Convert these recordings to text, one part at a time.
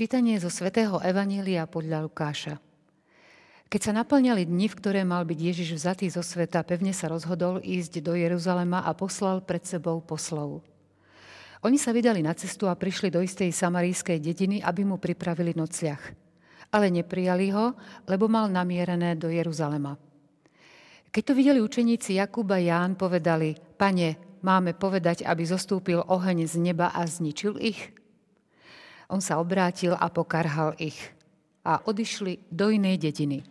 Čítanie zo svätého Evanília podľa Lukáša. Keď sa naplňali dni, v ktoré mal byť Ježiš vzatý zo sveta, pevne sa rozhodol ísť do Jeruzalema a poslal pred sebou poslov. Oni sa vydali na cestu a prišli do istej samarijskej dediny, aby mu pripravili nocliach. Ale neprijali ho, lebo mal namierené do Jeruzalema. Keď to videli učeníci Jakub a Ján, povedali, pane, máme povedať, aby zostúpil oheň z neba a zničil ich? On sa obrátil a pokarhal ich. A odišli do inej dediny.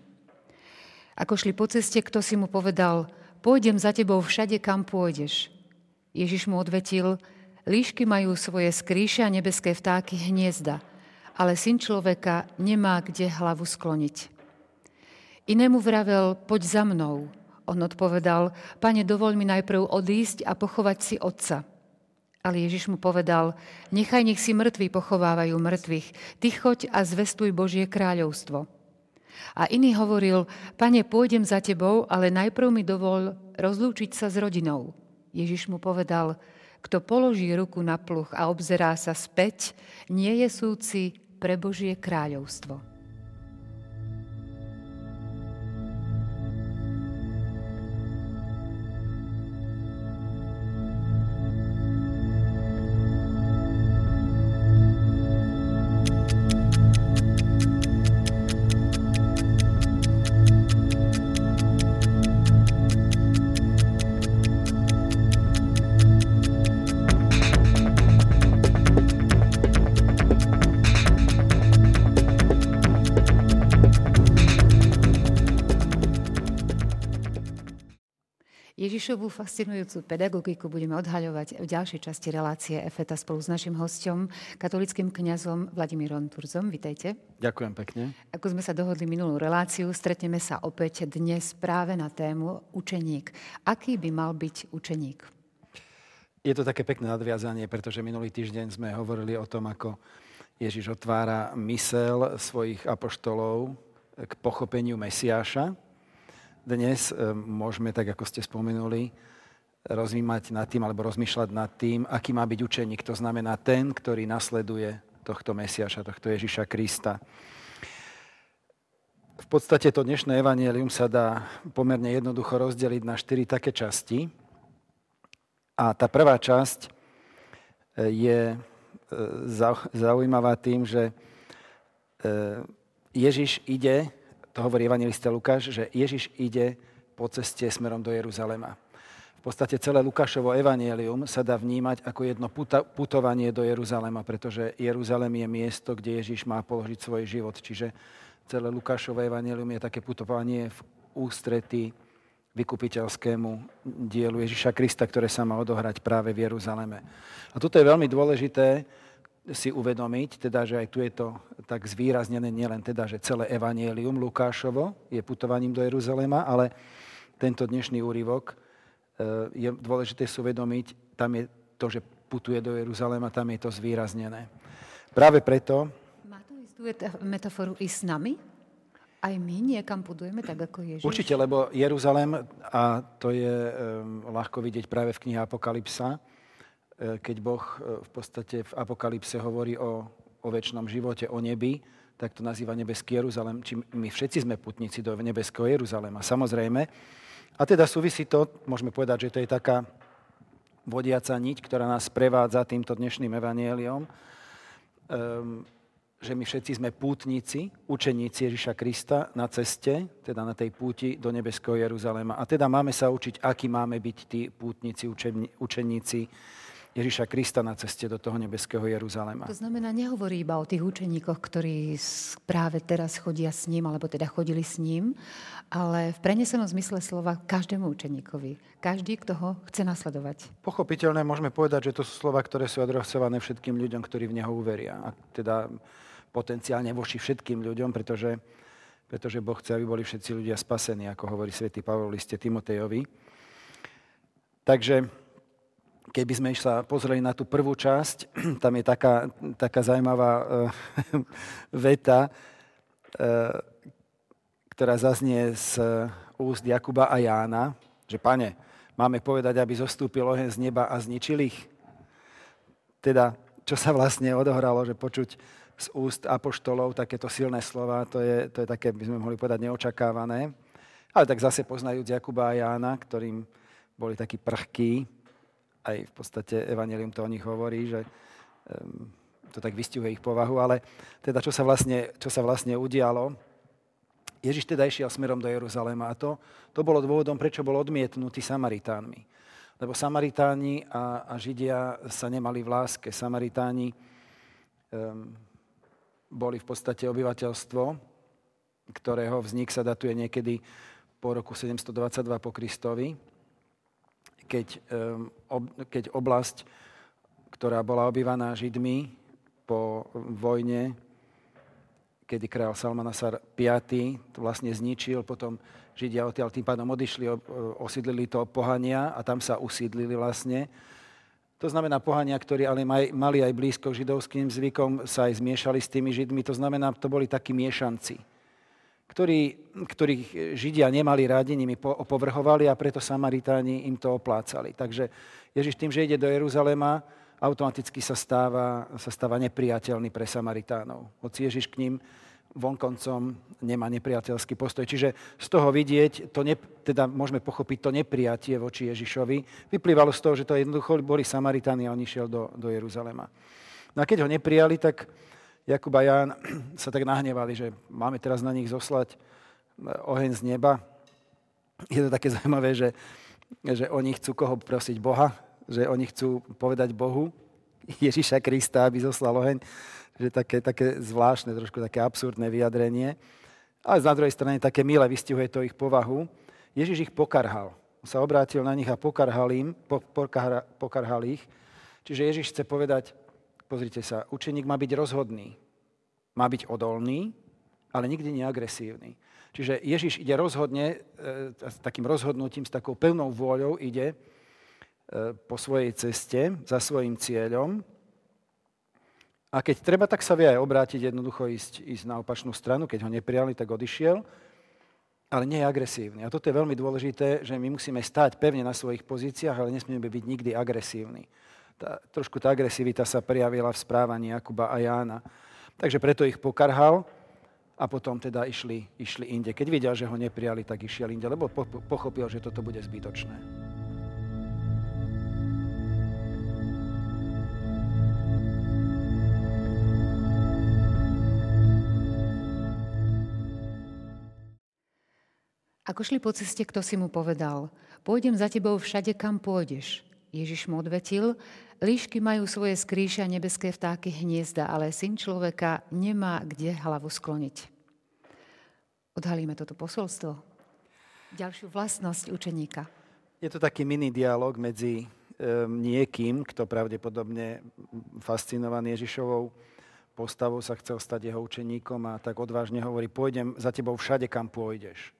Ako šli po ceste, kto si mu povedal, pôjdem za tebou všade, kam pôjdeš. Ježiš mu odvetil, líšky majú svoje skríše a nebeské vtáky hniezda, ale syn človeka nemá kde hlavu skloniť. Inému vravel, poď za mnou. On odpovedal, pane, dovol mi najprv odísť a pochovať si otca. Ale Ježiš mu povedal, nechaj nech si mŕtvi pochovávajú mŕtvych, ty choď a zvestuj Božie kráľovstvo. A iný hovoril, pane, pôjdem za tebou, ale najprv mi dovol rozlúčiť sa s rodinou. Ježiš mu povedal, kto položí ruku na pluch a obzerá sa späť, nie je súci pre Božie kráľovstvo. Ježišovú fascinujúcu pedagogiku budeme odhaľovať v ďalšej časti relácie EFETA spolu s našim hostom, katolickým kňazom Vladimírom Turzom. Vítajte. Ďakujem pekne. Ako sme sa dohodli minulú reláciu, stretneme sa opäť dnes práve na tému učeník. Aký by mal byť učeník? Je to také pekné nadviazanie, pretože minulý týždeň sme hovorili o tom, ako Ježiš otvára mysel svojich apoštolov k pochopeniu Mesiáša, dnes e, môžeme, tak ako ste spomenuli, rozvímať nad tým alebo rozmýšľať nad tým, aký má byť učeník. To znamená ten, ktorý nasleduje tohto Mesiaša, tohto Ježiša Krista. V podstate to dnešné evanielium sa dá pomerne jednoducho rozdeliť na štyri také časti. A tá prvá časť e, je e, zaujímavá tým, že Ježiš ide to hovorí evangelista Lukáš, že Ježiš ide po ceste smerom do Jeruzalema. V podstate celé Lukášovo evanielium sa dá vnímať ako jedno putovanie do Jeruzalema, pretože Jeruzalem je miesto, kde Ježiš má položiť svoj život. Čiže celé Lukášovo evanielium je také putovanie v ústrety vykupiteľskému dielu Ježiša Krista, ktoré sa má odohrať práve v Jeruzaleme. A toto je veľmi dôležité, si uvedomiť, teda, že aj tu je to tak zvýraznené nielen teda, že celé evanielium Lukášovo je putovaním do Jeruzalema, ale tento dnešný úryvok e, je dôležité si uvedomiť, tam je to, že putuje do Jeruzalema, tam je to zvýraznené. Práve preto... Má to istú metaforu i s nami? Aj my niekam putujeme tak ako Ježiš? Určite, lebo Jeruzalem, a to je um, ľahko vidieť práve v knihe Apokalypsa, keď Boh e, v podstate v Apokalypse hovorí o, o väčšnom živote, o nebi, tak to nazýva nebeský Jeruzalem. Či my všetci sme putníci do nebeského Jeruzalema, samozrejme. A teda súvisí to, môžeme povedať, že to je taká vodiaca niť, ktorá nás prevádza týmto dnešným evanieliom, um, že my všetci sme pútnici, učeníci Ježiša Krista na ceste, teda na tej púti do nebeského Jeruzalema. A teda máme sa učiť, akí máme byť tí pútnici, učeníci Ježiša Krista na ceste do toho nebeského Jeruzalema. To znamená, nehovorí iba o tých učeníkoch, ktorí práve teraz chodia s ním, alebo teda chodili s ním, ale v prenesenom zmysle slova každému učeníkovi. Každý, kto ho chce nasledovať. Pochopiteľné môžeme povedať, že to sú slova, ktoré sú adresované všetkým ľuďom, ktorí v Neho uveria. A teda potenciálne voči všetkým ľuďom, pretože, pretože Boh chce, aby boli všetci ľudia spasení, ako hovorí svätý Pavol v liste Timotejovi. Takže keby sme sa pozreli na tú prvú časť, tam je taká, taká zaujímavá uh, veta, uh, ktorá zaznie z úst Jakuba a Jána, že pane, máme povedať, aby zostúpil oheň z neba a zničil ich? Teda, čo sa vlastne odohralo, že počuť z úst apoštolov takéto silné slova, to je, to je také, by sme mohli povedať, neočakávané. Ale tak zase poznajúc Jakuba a Jána, ktorým boli takí prchkí, aj v podstate Evangelium to o nich hovorí, že to tak vystihuje ich povahu, ale teda čo sa vlastne, čo sa vlastne udialo, Ježiš teda išiel smerom do Jeruzalema a to, to bolo dôvodom, prečo bol odmietnutý Samaritánmi. Lebo Samaritáni a, a Židia sa nemali v láske. Samaritáni um, boli v podstate obyvateľstvo, ktorého vznik sa datuje niekedy po roku 722 po Kristovi, keď, keď oblasť, ktorá bola obývaná Židmi po vojne kedy král Salmanasar V vlastne zničil, potom Židia odtiaľ tým pádom odišli, osídlili to pohania a tam sa usídlili vlastne. To znamená pohania, ktorí ale maj, mali aj blízko židovským zvykom, sa aj zmiešali s tými Židmi. To znamená, to boli takí miešanci, ktorí, ktorých Židia nemali rádi, nimi opovrhovali a preto Samaritáni im to oplácali. Takže Ježiš tým, že ide do Jeruzalema, automaticky sa stáva, sa stáva nepriateľný pre Samaritánov. Hoci Ježiš k ním vonkoncom nemá nepriateľský postoj. Čiže z toho vidieť, to ne, teda môžeme pochopiť to nepriatie voči Ježišovi, vyplývalo z toho, že to jednoducho boli Samaritáni a on išiel do, do Jeruzalema. No a keď ho neprijali, tak Jakub a Ján sa tak nahnevali, že máme teraz na nich zoslať oheň z neba. Je to také zaujímavé, že, že oni chcú koho prosiť Boha, že oni chcú povedať Bohu, Ježiša Krista, aby zoslal oheň, že také, také zvláštne, trošku také absurdné vyjadrenie. Ale na druhej strane také milé vystihuje to ich povahu. Ježiš ich pokarhal. Sa obrátil na nich a pokarhal, im, po, pokarhal, pokarhal ich. Čiže Ježiš chce povedať, pozrite sa, učeník má byť rozhodný, má byť odolný, ale nikdy neagresívny. Čiže Ježiš ide rozhodne, e, s takým rozhodnutím, s takou pevnou vôľou ide E, po svojej ceste za svojim cieľom. A keď treba, tak sa vie aj obrátiť, jednoducho ísť, ísť na opačnú stranu. Keď ho neprijali, tak odišiel. Ale nie je agresívny. A toto je veľmi dôležité, že my musíme stáť pevne na svojich pozíciách, ale nesmieme byť nikdy agresívni. Tá, trošku tá agresivita sa prijavila v správaní Jakuba a Jána. Takže preto ich pokarhal a potom teda išli, išli inde. Keď videl, že ho neprijali, tak išiel inde, lebo pochopil, že toto bude zbytočné. Ako šli po ceste, kto si mu povedal, pôjdem za tebou všade, kam pôjdeš. Ježiš mu odvetil, líšky majú svoje skrýše a nebeské vtáky hniezda, ale syn človeka nemá kde hlavu skloniť. Odhalíme toto posolstvo. Ďalšiu vlastnosť učeníka. Je to taký mini dialog medzi um, niekým, kto pravdepodobne fascinovaný Ježišovou postavou sa chcel stať jeho učeníkom a tak odvážne hovorí, pôjdem za tebou všade, kam pôjdeš.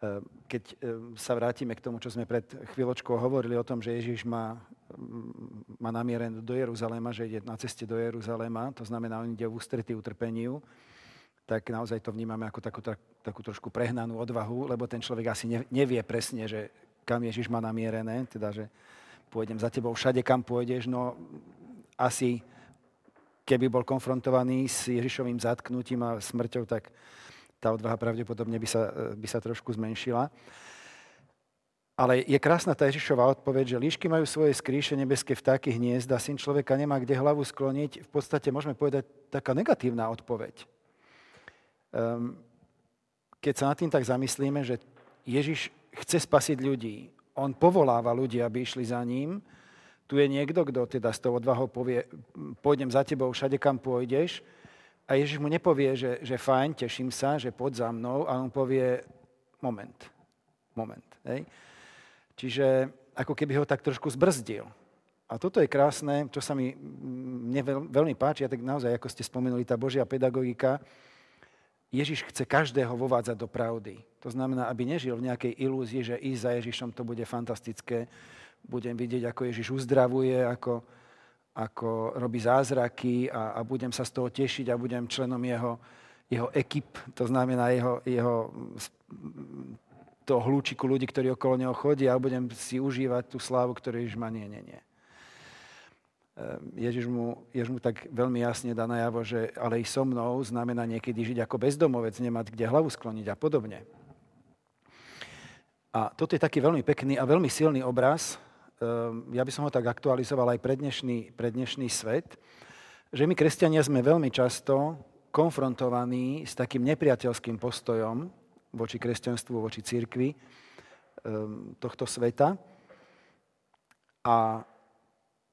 Ehm, keď ehm, sa vrátime k tomu, čo sme pred chvíľočkou hovorili o tom, že Ježiš má, mm, má namierené do Jeruzalema, že ide na ceste do Jeruzalema, to znamená, on ide v ústretí utrpeniu, tak naozaj to vnímame ako takú, tak, takú trošku prehnanú odvahu, lebo ten človek asi nevie presne, že kam Ježiš má namierené, teda, že pôjdem za tebou všade, kam pôjdeš, no asi keby bol konfrontovaný s Ježišovým zatknutím a smrťou, tak tá odvaha pravdepodobne by sa, by sa trošku zmenšila. Ale je krásna tá Ježišová odpoveď, že líšky majú svoje skríše, nebeské vtáky, hniezda, syn človeka nemá kde hlavu skloniť. V podstate môžeme povedať taká negatívna odpoveď. Um, keď sa nad tým tak zamyslíme, že Ježiš chce spasiť ľudí, on povoláva ľudí, aby išli za ním, tu je niekto, kto teda s tou odvahou povie, pôjdem za tebou všade, kam pôjdeš, a Ježiš mu nepovie, že, že fajn, teším sa, že poď za mnou, a on povie, moment, moment. Hej? Čiže ako keby ho tak trošku zbrzdil. A toto je krásne, čo sa mi mne veľmi páči, a tak naozaj, ako ste spomenuli, tá Božia pedagogika, Ježiš chce každého vovádzať do pravdy. To znamená, aby nežil v nejakej ilúzii, že ísť za Ježišom to bude fantastické, budem vidieť, ako Ježiš uzdravuje, ako, ako robí zázraky a, a budem sa z toho tešiť a budem členom jeho, jeho ekip, to znamená jeho, jeho toho hľúčiku ľudí, ktorí okolo neho chodia a budem si užívať tú slávu, ktorú Ježiš má. Nie, nie, nie. Ježiš mu, Ježiš mu tak veľmi jasne dá najavo, že ale i so mnou znamená niekedy žiť ako bezdomovec, nemať kde hlavu skloniť a podobne. A toto je taký veľmi pekný a veľmi silný obraz. Ehm, ja by som ho tak aktualizoval aj pre dnešný, pre dnešný svet, že my, kresťania, sme veľmi často konfrontovaní s takým nepriateľským postojom voči kresťanstvu, voči církvi ehm, tohto sveta. A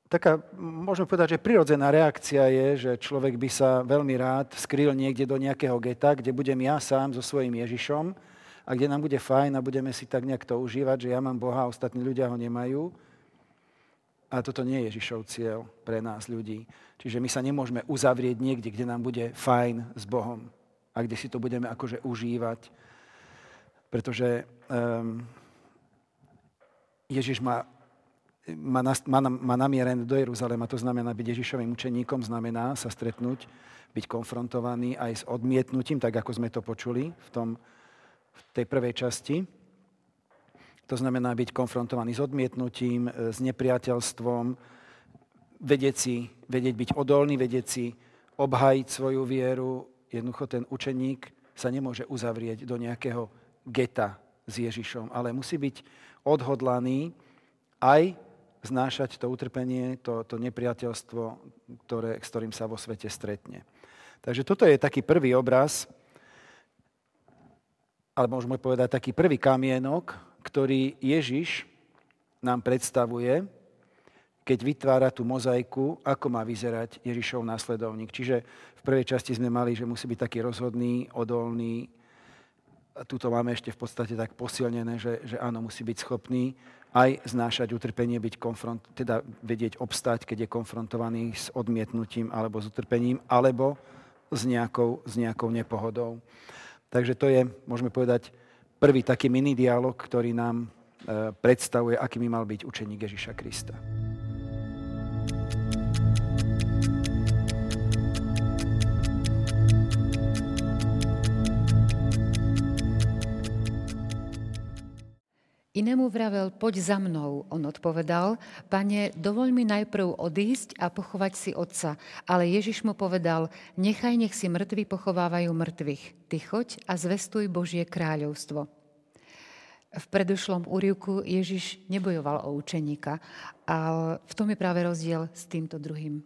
taká, môžeme povedať, že prirodzená reakcia je, že človek by sa veľmi rád skryl niekde do nejakého geta, kde budem ja sám so svojím Ježišom a kde nám bude fajn a budeme si tak nejak to užívať, že ja mám Boha a ostatní ľudia ho nemajú. A toto nie je Ježišov cieľ pre nás ľudí. Čiže my sa nemôžeme uzavrieť niekde, kde nám bude fajn s Bohom a kde si to budeme akože užívať. Pretože um, Ježiš má, má, má, má namierené do Jeruzalema, to znamená byť Ježišovým učeníkom, znamená sa stretnúť, byť konfrontovaný aj s odmietnutím, tak ako sme to počuli v tom v tej prvej časti. To znamená byť konfrontovaný s odmietnutím, e, s nepriateľstvom, vedieť, si, vedieť byť odolný, vedieť si obhajiť svoju vieru. Jednoducho ten učeník sa nemôže uzavrieť do nejakého geta s Ježišom, ale musí byť odhodlaný aj znášať to utrpenie, to, to nepriateľstvo, ktoré, s ktorým sa vo svete stretne. Takže toto je taký prvý obraz alebo môžeme povedať taký prvý kamienok, ktorý Ježiš nám predstavuje, keď vytvára tú mozaiku, ako má vyzerať Ježišov následovník. Čiže v prvej časti sme mali, že musí byť taký rozhodný, odolný. Tuto máme ešte v podstate tak posilnené, že, že áno, musí byť schopný aj znášať utrpenie, byť konfront, teda vedieť obstať, keď je konfrontovaný s odmietnutím alebo s utrpením, alebo s nejakou, s nejakou nepohodou. Takže to je, môžeme povedať, prvý taký mini dialog, ktorý nám e, predstavuje, aký by mal byť učeník Ježiša Krista. Inému vravel, poď za mnou. On odpovedal, pane, dovoľ mi najprv odísť a pochovať si otca. Ale Ježiš mu povedal, nechaj, nech si mŕtvi pochovávajú mŕtvych. Ty choď a zvestuj Božie kráľovstvo. V predošlom úrivku Ježiš nebojoval o učeníka, ale v tom je práve rozdiel s týmto druhým.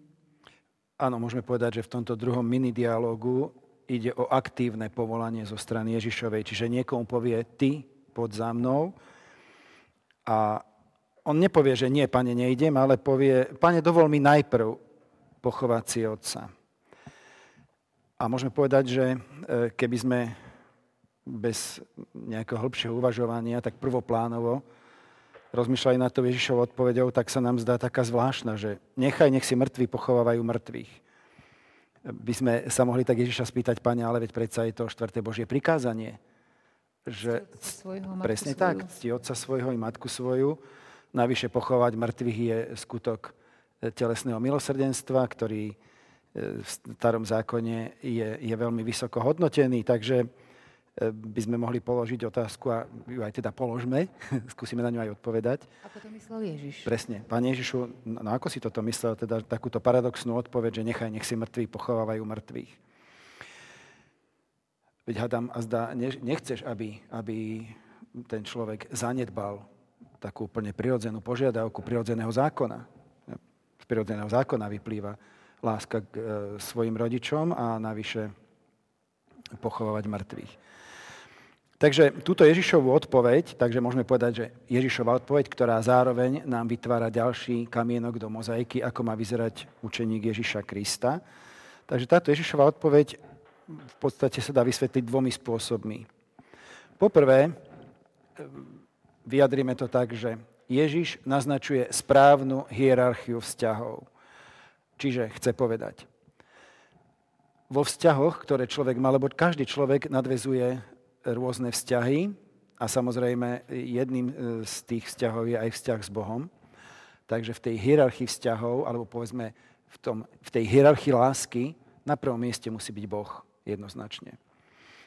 Áno, môžeme povedať, že v tomto druhom mini dialogu ide o aktívne povolanie zo strany Ježišovej. Čiže niekomu povie, ty pod za mnou, a on nepovie, že nie, pane, nejdem, ale povie, pane, dovol mi najprv pochovať si otca. A môžeme povedať, že e, keby sme bez nejakého hĺbšieho uvažovania, tak prvoplánovo rozmýšľali nad to Ježišovou odpovedou, tak sa nám zdá taká zvláštna, že nechaj, nech si mŕtvi pochovávajú mŕtvych. By sme sa mohli tak Ježiša spýtať, pane, ale veď predsa je to štvrté Božie prikázanie že presne svoju. tak, cti otca svojho i matku svoju. Navyše pochovať mŕtvych je skutok e, telesného milosrdenstva, ktorý e, v starom zákone je, je veľmi vysoko hodnotený, takže e, by sme mohli položiť otázku a ju aj teda položme, skúsime na ňu aj odpovedať. Ako to myslel Ježiš? Presne. Pán Ježišu, no ako si toto myslel, teda takúto paradoxnú odpoveď, že nechaj, nech si mŕtvi pochovávajú mŕtvych. Veď hadám a zdá, nechceš, aby, aby ten človek zanedbal takú úplne prirodzenú požiadavku prirodzeného zákona. Z prirodzeného zákona vyplýva láska k e, svojim rodičom a navyše pochovávať mŕtvych. Takže túto Ježišovú odpoveď, takže môžeme povedať, že Ježišová odpoveď, ktorá zároveň nám vytvára ďalší kamienok do mozaiky, ako má vyzerať učeník Ježiša Krista. Takže táto Ježišová odpoveď v podstate sa dá vysvetliť dvomi spôsobmi. Poprvé, vyjadrime to tak, že Ježiš naznačuje správnu hierarchiu vzťahov. Čiže chce povedať, vo vzťahoch, ktoré človek má, lebo každý človek nadvezuje rôzne vzťahy a samozrejme jedným z tých vzťahov je aj vzťah s Bohom. Takže v tej hierarchii vzťahov, alebo povedzme v, tom, v tej hierarchii lásky, na prvom mieste musí byť Boh jednoznačne.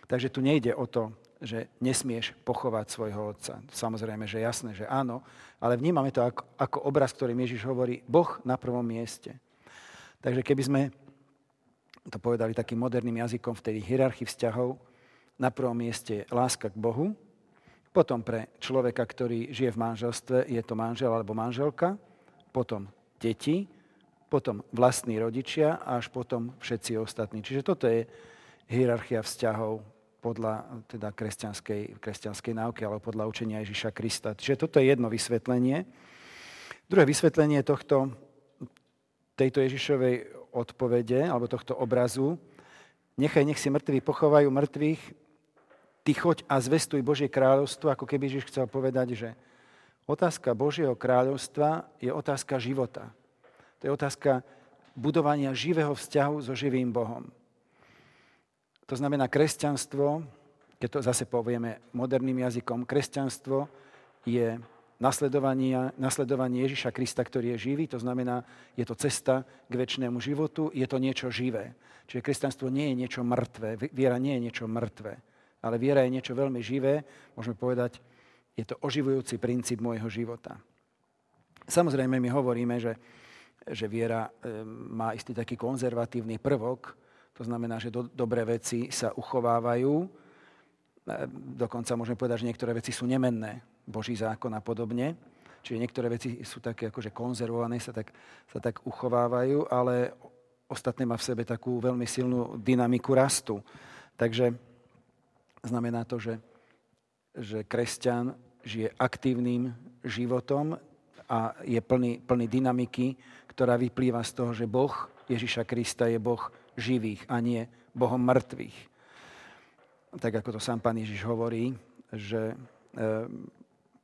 Takže tu nejde o to, že nesmieš pochovať svojho otca. Samozrejme, že jasné, že áno, ale vnímame to ako, ako obraz, ktorým Ježiš hovorí, Boh na prvom mieste. Takže keby sme to povedali takým moderným jazykom v tej hierarchii vzťahov, na prvom mieste je láska k Bohu, potom pre človeka, ktorý žije v manželstve, je to manžel alebo manželka, potom deti, potom vlastní rodičia a až potom všetci ostatní. Čiže toto je hierarchia vzťahov podľa teda kresťanskej, kresťanskej náuky alebo podľa učenia Ježiša Krista. Čiže toto je jedno vysvetlenie. Druhé vysvetlenie tohto, tejto Ježišovej odpovede alebo tohto obrazu, nechaj, nech si mŕtvi pochovajú mŕtvych, ty choď a zvestuj Božie kráľovstvo, ako keby Ježiš chcel povedať, že otázka Božieho kráľovstva je otázka života. To je otázka budovania živého vzťahu so živým Bohom. To znamená kresťanstvo, keď to zase povieme moderným jazykom, kresťanstvo je nasledovanie, nasledovanie Ježiša Krista, ktorý je živý, to znamená, je to cesta k väčšnému životu, je to niečo živé. Čiže kresťanstvo nie je niečo mŕtve, viera nie je niečo mŕtve, ale viera je niečo veľmi živé, môžeme povedať, je to oživujúci princíp môjho života. Samozrejme, my hovoríme, že, že viera e, má istý taký konzervatívny prvok, to znamená, že do, dobré veci sa uchovávajú. E, dokonca môžeme povedať, že niektoré veci sú nemenné. Boží zákon a podobne. Čiže niektoré veci sú také akože konzervované, sa tak, sa tak uchovávajú, ale ostatné má v sebe takú veľmi silnú dynamiku rastu. Takže znamená to, že, že kresťan žije aktívnym životom a je plný, plný dynamiky, ktorá vyplýva z toho, že Boh Ježiša Krista je Boh živých a nie Bohom mŕtvych. Tak ako to sám pán Ježiš hovorí, že e,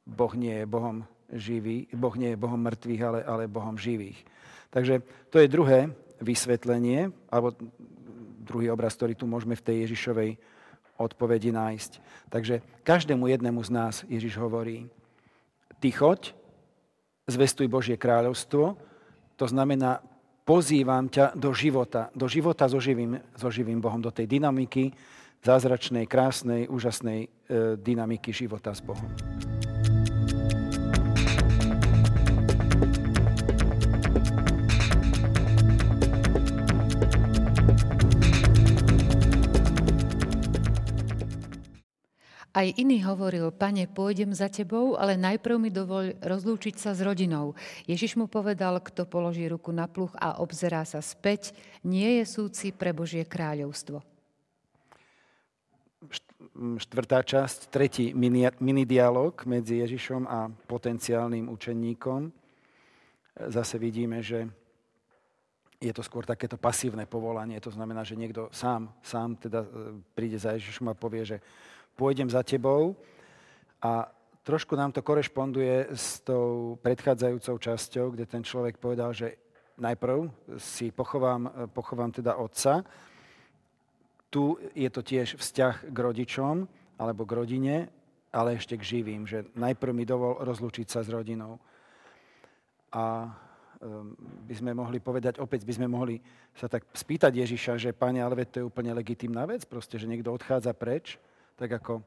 Boh nie je Bohom živý, Boh nie je Bohom mŕtvych, ale, ale Bohom živých. Takže to je druhé vysvetlenie, alebo druhý obraz, ktorý tu môžeme v tej Ježišovej odpovedi nájsť. Takže každému jednému z nás Ježiš hovorí, ty choď, zvestuj Božie kráľovstvo, to znamená pozývam ťa do života, do života so živým, so živým Bohom, do tej dynamiky, zázračnej, krásnej, úžasnej e, dynamiky života s Bohom. Aj iný hovoril, pane, pôjdem za tebou, ale najprv mi dovoľ rozlúčiť sa s rodinou. Ježiš mu povedal, kto položí ruku na pluch a obzerá sa späť, nie je súci pre Božie kráľovstvo. Štvrtá časť, tretí mini, mini dialog medzi Ježišom a potenciálnym učeníkom. Zase vidíme, že je to skôr takéto pasívne povolanie, to znamená, že niekto sám, sám teda e, príde za Ježišom a povie, že pôjdem za tebou. A trošku nám to korešponduje s tou predchádzajúcou časťou, kde ten človek povedal, že najprv si pochovám, pochovám teda otca. Tu je to tiež vzťah k rodičom alebo k rodine, ale ešte k živým, že najprv mi dovol rozlúčiť sa s rodinou. A ehm, by sme mohli povedať, opäť by sme mohli sa tak spýtať Ježiša, že pane, ale to je úplne legitimná vec, proste, že niekto odchádza preč tak ako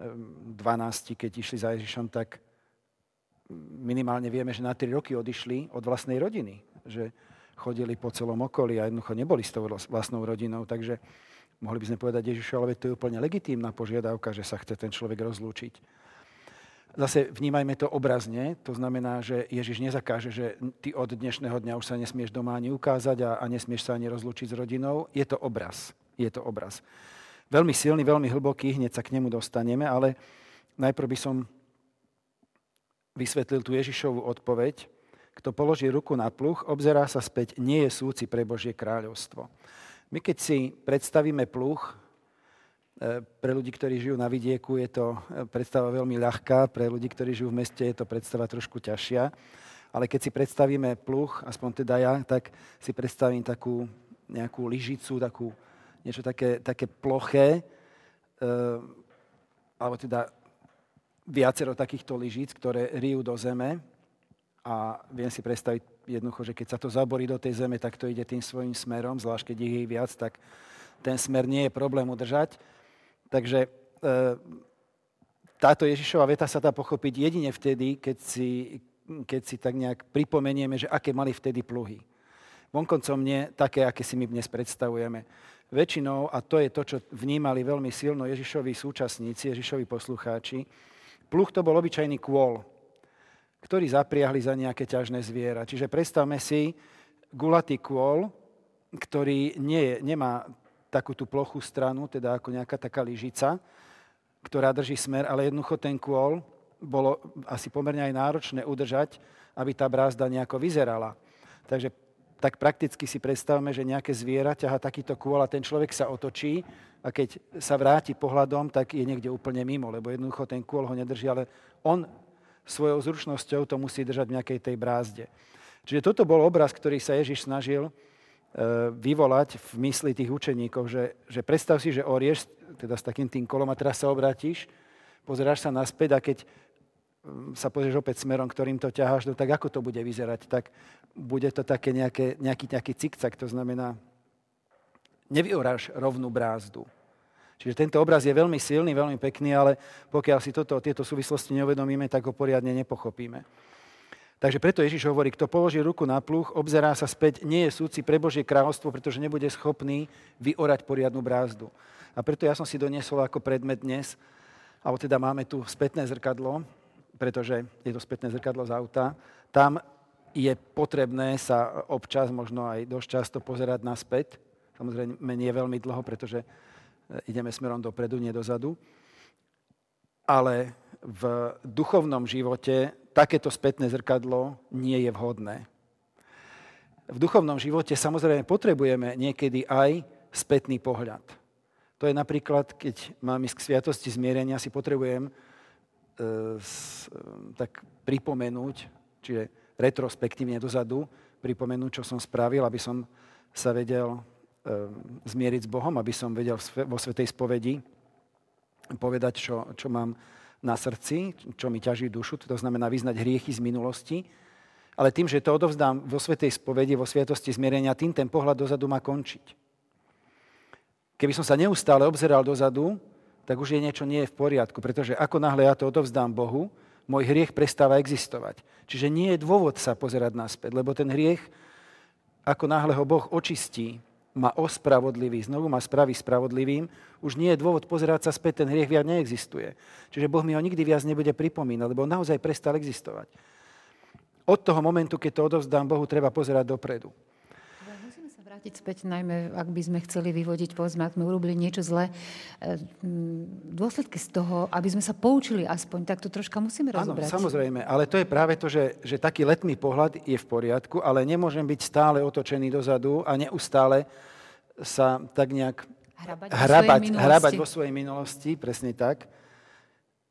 12, keď išli za Ježišom, tak minimálne vieme, že na 3 roky odišli od vlastnej rodiny. Že chodili po celom okolí a jednoducho neboli s tou vlastnou rodinou. Takže mohli by sme povedať Ježišu, ale to je úplne legitímna požiadavka, že sa chce ten človek rozlúčiť. Zase vnímajme to obrazne, to znamená, že Ježiš nezakáže, že ty od dnešného dňa už sa nesmieš doma ani ukázať a, a nesmieš sa ani rozlúčiť s rodinou. Je to obraz. Je to obraz veľmi silný, veľmi hlboký, hneď sa k nemu dostaneme, ale najprv by som vysvetlil tú Ježišovú odpoveď. Kto položí ruku na pluch, obzerá sa späť, nie je súci pre Božie kráľovstvo. My keď si predstavíme pluch, e, pre ľudí, ktorí žijú na vidieku, je to e, predstava veľmi ľahká, pre ľudí, ktorí žijú v meste, je to predstava trošku ťažšia. Ale keď si predstavíme pluch, aspoň teda ja, tak si predstavím takú nejakú lyžicu, takú niečo také, také ploché, uh, alebo teda viacero takýchto lyžíc, ktoré rijú do zeme a viem si predstaviť jednoducho, že keď sa to zaborí do tej zeme, tak to ide tým svojim smerom, zvlášť keď ich je viac, tak ten smer nie je problém udržať. Takže e, táto Ježišova veta sa dá pochopiť jedine vtedy, keď si, keď si tak nejak pripomenieme, že aké mali vtedy pluhy. Vonkoncom nie také, aké si my dnes predstavujeme. Väčšinou, a to je to, čo vnímali veľmi silno Ježišovi súčasníci, Ježišovi poslucháči, pluh to bol obyčajný kôl, ktorý zapriahli za nejaké ťažné zviera. Čiže predstavme si gulatý kôl, ktorý nie nemá takú tú plochú stranu, teda ako nejaká taká lyžica, ktorá drží smer, ale jednoducho ten kôl bolo asi pomerne aj náročné udržať, aby tá brázda nejako vyzerala. Takže tak prakticky si predstavme, že nejaké zviera ťaha takýto kôl a ten človek sa otočí a keď sa vráti pohľadom, tak je niekde úplne mimo, lebo jednoducho ten kôl ho nedrží, ale on svojou zručnosťou to musí držať v nejakej tej brázde. Čiže toto bol obraz, ktorý sa Ježiš snažil E, vyvolať v mysli tých učeníkov, že, že predstav si, že orieš teda s takým tým kolom a teraz sa obrátiš, pozeráš sa naspäť a keď sa pozrieš opäť smerom, ktorým to ťaháš, no tak ako to bude vyzerať? Tak bude to také nejaké, nejaký, nejaký cikcak, to znamená, nevyoráš rovnú brázdu. Čiže tento obraz je veľmi silný, veľmi pekný, ale pokiaľ si toto, tieto súvislosti neuvedomíme, tak ho poriadne nepochopíme. Takže preto Ježiš hovorí, kto položí ruku na pluch, obzerá sa späť, nie je súci pre Božie kráľovstvo, pretože nebude schopný vyorať poriadnu brázdu. A preto ja som si doniesol ako predmet dnes, alebo teda máme tu spätné zrkadlo, pretože je to spätné zrkadlo z auta. Tam je potrebné sa občas, možno aj dosť často pozerať naspäť. Samozrejme nie veľmi dlho, pretože ideme smerom dopredu, nie dozadu. Ale v duchovnom živote takéto spätné zrkadlo nie je vhodné. V duchovnom živote samozrejme potrebujeme niekedy aj spätný pohľad. To je napríklad, keď mám ísť k sviatosti zmierenia, si potrebujem e, s, e, tak pripomenúť, čiže retrospektívne dozadu, pripomenúť, čo som spravil, aby som sa vedel e, zmieriť s Bohom, aby som vedel vo Svetej spovedi povedať, čo, čo mám na srdci, čo mi ťaží dušu, to znamená vyznať hriechy z minulosti, ale tým, že to odovzdám vo Svetej spovedi, vo Sviatosti zmierenia, tým ten pohľad dozadu má končiť. Keby som sa neustále obzeral dozadu, tak už je niečo nie je v poriadku, pretože ako náhle ja to odovzdám Bohu, môj hriech prestáva existovať. Čiže nie je dôvod sa pozerať naspäť, lebo ten hriech, ako náhle ho Boh očistí, ma ospravodlivý, znovu ma spraví spravodlivým, už nie je dôvod pozerať sa späť, ten hriech viac neexistuje. Čiže Boh mi ho nikdy viac nebude pripomínať, lebo naozaj prestal existovať. Od toho momentu, keď to odovzdám Bohu, treba pozerať dopredu vrátiť späť, najmä ak by sme chceli vyvodiť, povedzme, ak sme urobili niečo zlé, e, dôsledky z toho, aby sme sa poučili aspoň, tak to troška musíme rozobrať. Áno, samozrejme, ale to je práve to, že, že taký letný pohľad je v poriadku, ale nemôžem byť stále otočený dozadu a neustále sa tak nejak hrabať, hrabať, hrabať vo svojej minulosti, presne tak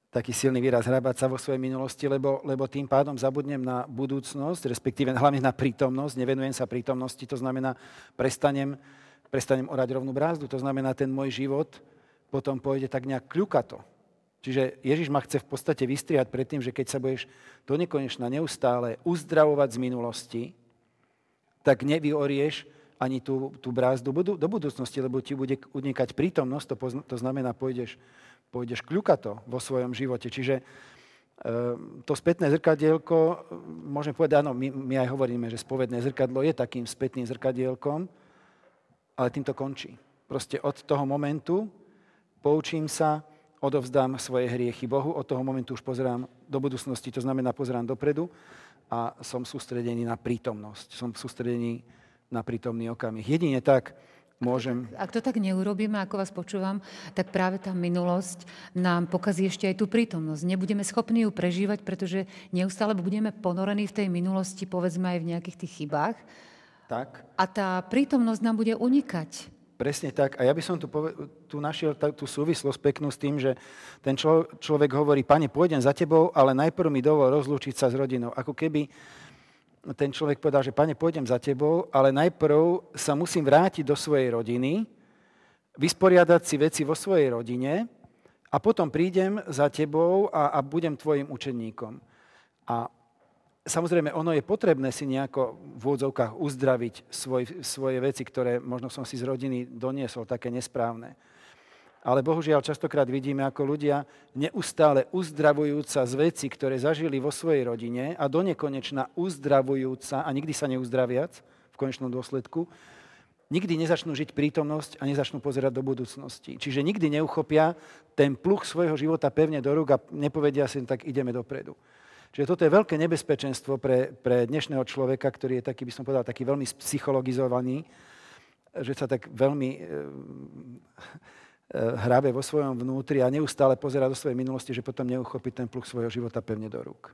taký silný výraz hrabať sa vo svojej minulosti, lebo, lebo tým pádom zabudnem na budúcnosť, respektíve hlavne na prítomnosť, nevenujem sa prítomnosti, to znamená prestanem, prestanem orať rovnú brázdu, to znamená ten môj život potom pôjde tak nejak kľukato. Čiže Ježiš ma chce v podstate vystriať pred tým, že keď sa budeš do nekonečna neustále uzdravovať z minulosti, tak nevyorieš ani tú, tú brázdu do budúcnosti, lebo ti bude unikať prítomnosť, to, to znamená, pôjdeš pôjdeš kľukato vo svojom živote. Čiže e, to spätné zrkadielko, môžeme povedať, áno, my, my aj hovoríme, že spovedné zrkadlo je takým spätným zrkadielkom, ale tým to končí. Proste od toho momentu poučím sa, odovzdám svoje hriechy Bohu, od toho momentu už pozerám do budúcnosti, to znamená pozerám dopredu a som sústredený na prítomnosť, som sústredený na prítomný okamih. Jedine tak môžem... Ak to tak neurobíme, ako vás počúvam, tak práve tá minulosť nám pokazí ešte aj tú prítomnosť. Nebudeme schopní ju prežívať, pretože neustále budeme ponorení v tej minulosti, povedzme aj v nejakých tých chybách. Tak. A tá prítomnosť nám bude unikať. Presne tak. A ja by som tu, pove- tu našiel tú súvislosť peknú s tým, že ten člo- človek hovorí, pane, pôjdem za tebou, ale najprv mi dovol rozlúčiť sa s rodinou. Ako keby ten človek povedal, že pane, pôjdem za tebou, ale najprv sa musím vrátiť do svojej rodiny, vysporiadať si veci vo svojej rodine a potom prídem za tebou a, a budem tvojim učeníkom. A samozrejme, ono je potrebné si nejako v úvodzovkách uzdraviť svoj, svoje veci, ktoré možno som si z rodiny doniesol, také nesprávne. Ale bohužiaľ častokrát vidíme, ako ľudia neustále uzdravujúca z veci, ktoré zažili vo svojej rodine a do nekonečna uzdravujúca a nikdy sa neuzdraviac v konečnom dôsledku, nikdy nezačnú žiť prítomnosť a nezačnú pozerať do budúcnosti. Čiže nikdy neuchopia ten pluch svojho života pevne do rúk a nepovedia si, tak ideme dopredu. Čiže toto je veľké nebezpečenstvo pre, pre dnešného človeka, ktorý je taký, by som povedal, taký veľmi psychologizovaný, že sa tak veľmi Eh, hrabe vo svojom vnútri a neustále pozera do svojej minulosti, že potom neuchopí ten pluch svojho života pevne do rúk.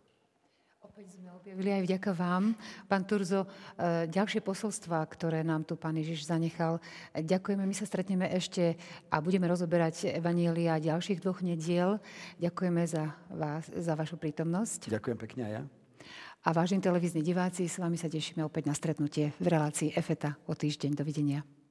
Opäť sme objavili aj vďaka vám. Pán Turzo, eh, ďalšie posolstva, ktoré nám tu pán Ježiš zanechal. Ďakujeme, my sa stretneme ešte a budeme rozoberať Evanielia ďalších dvoch nediel. Ďakujeme za, vás, za vašu prítomnosť. Ďakujem pekne aj ja. A vážení televízni diváci, s vami sa tešíme opäť na stretnutie v relácii EFETA o týždeň. Dovidenia.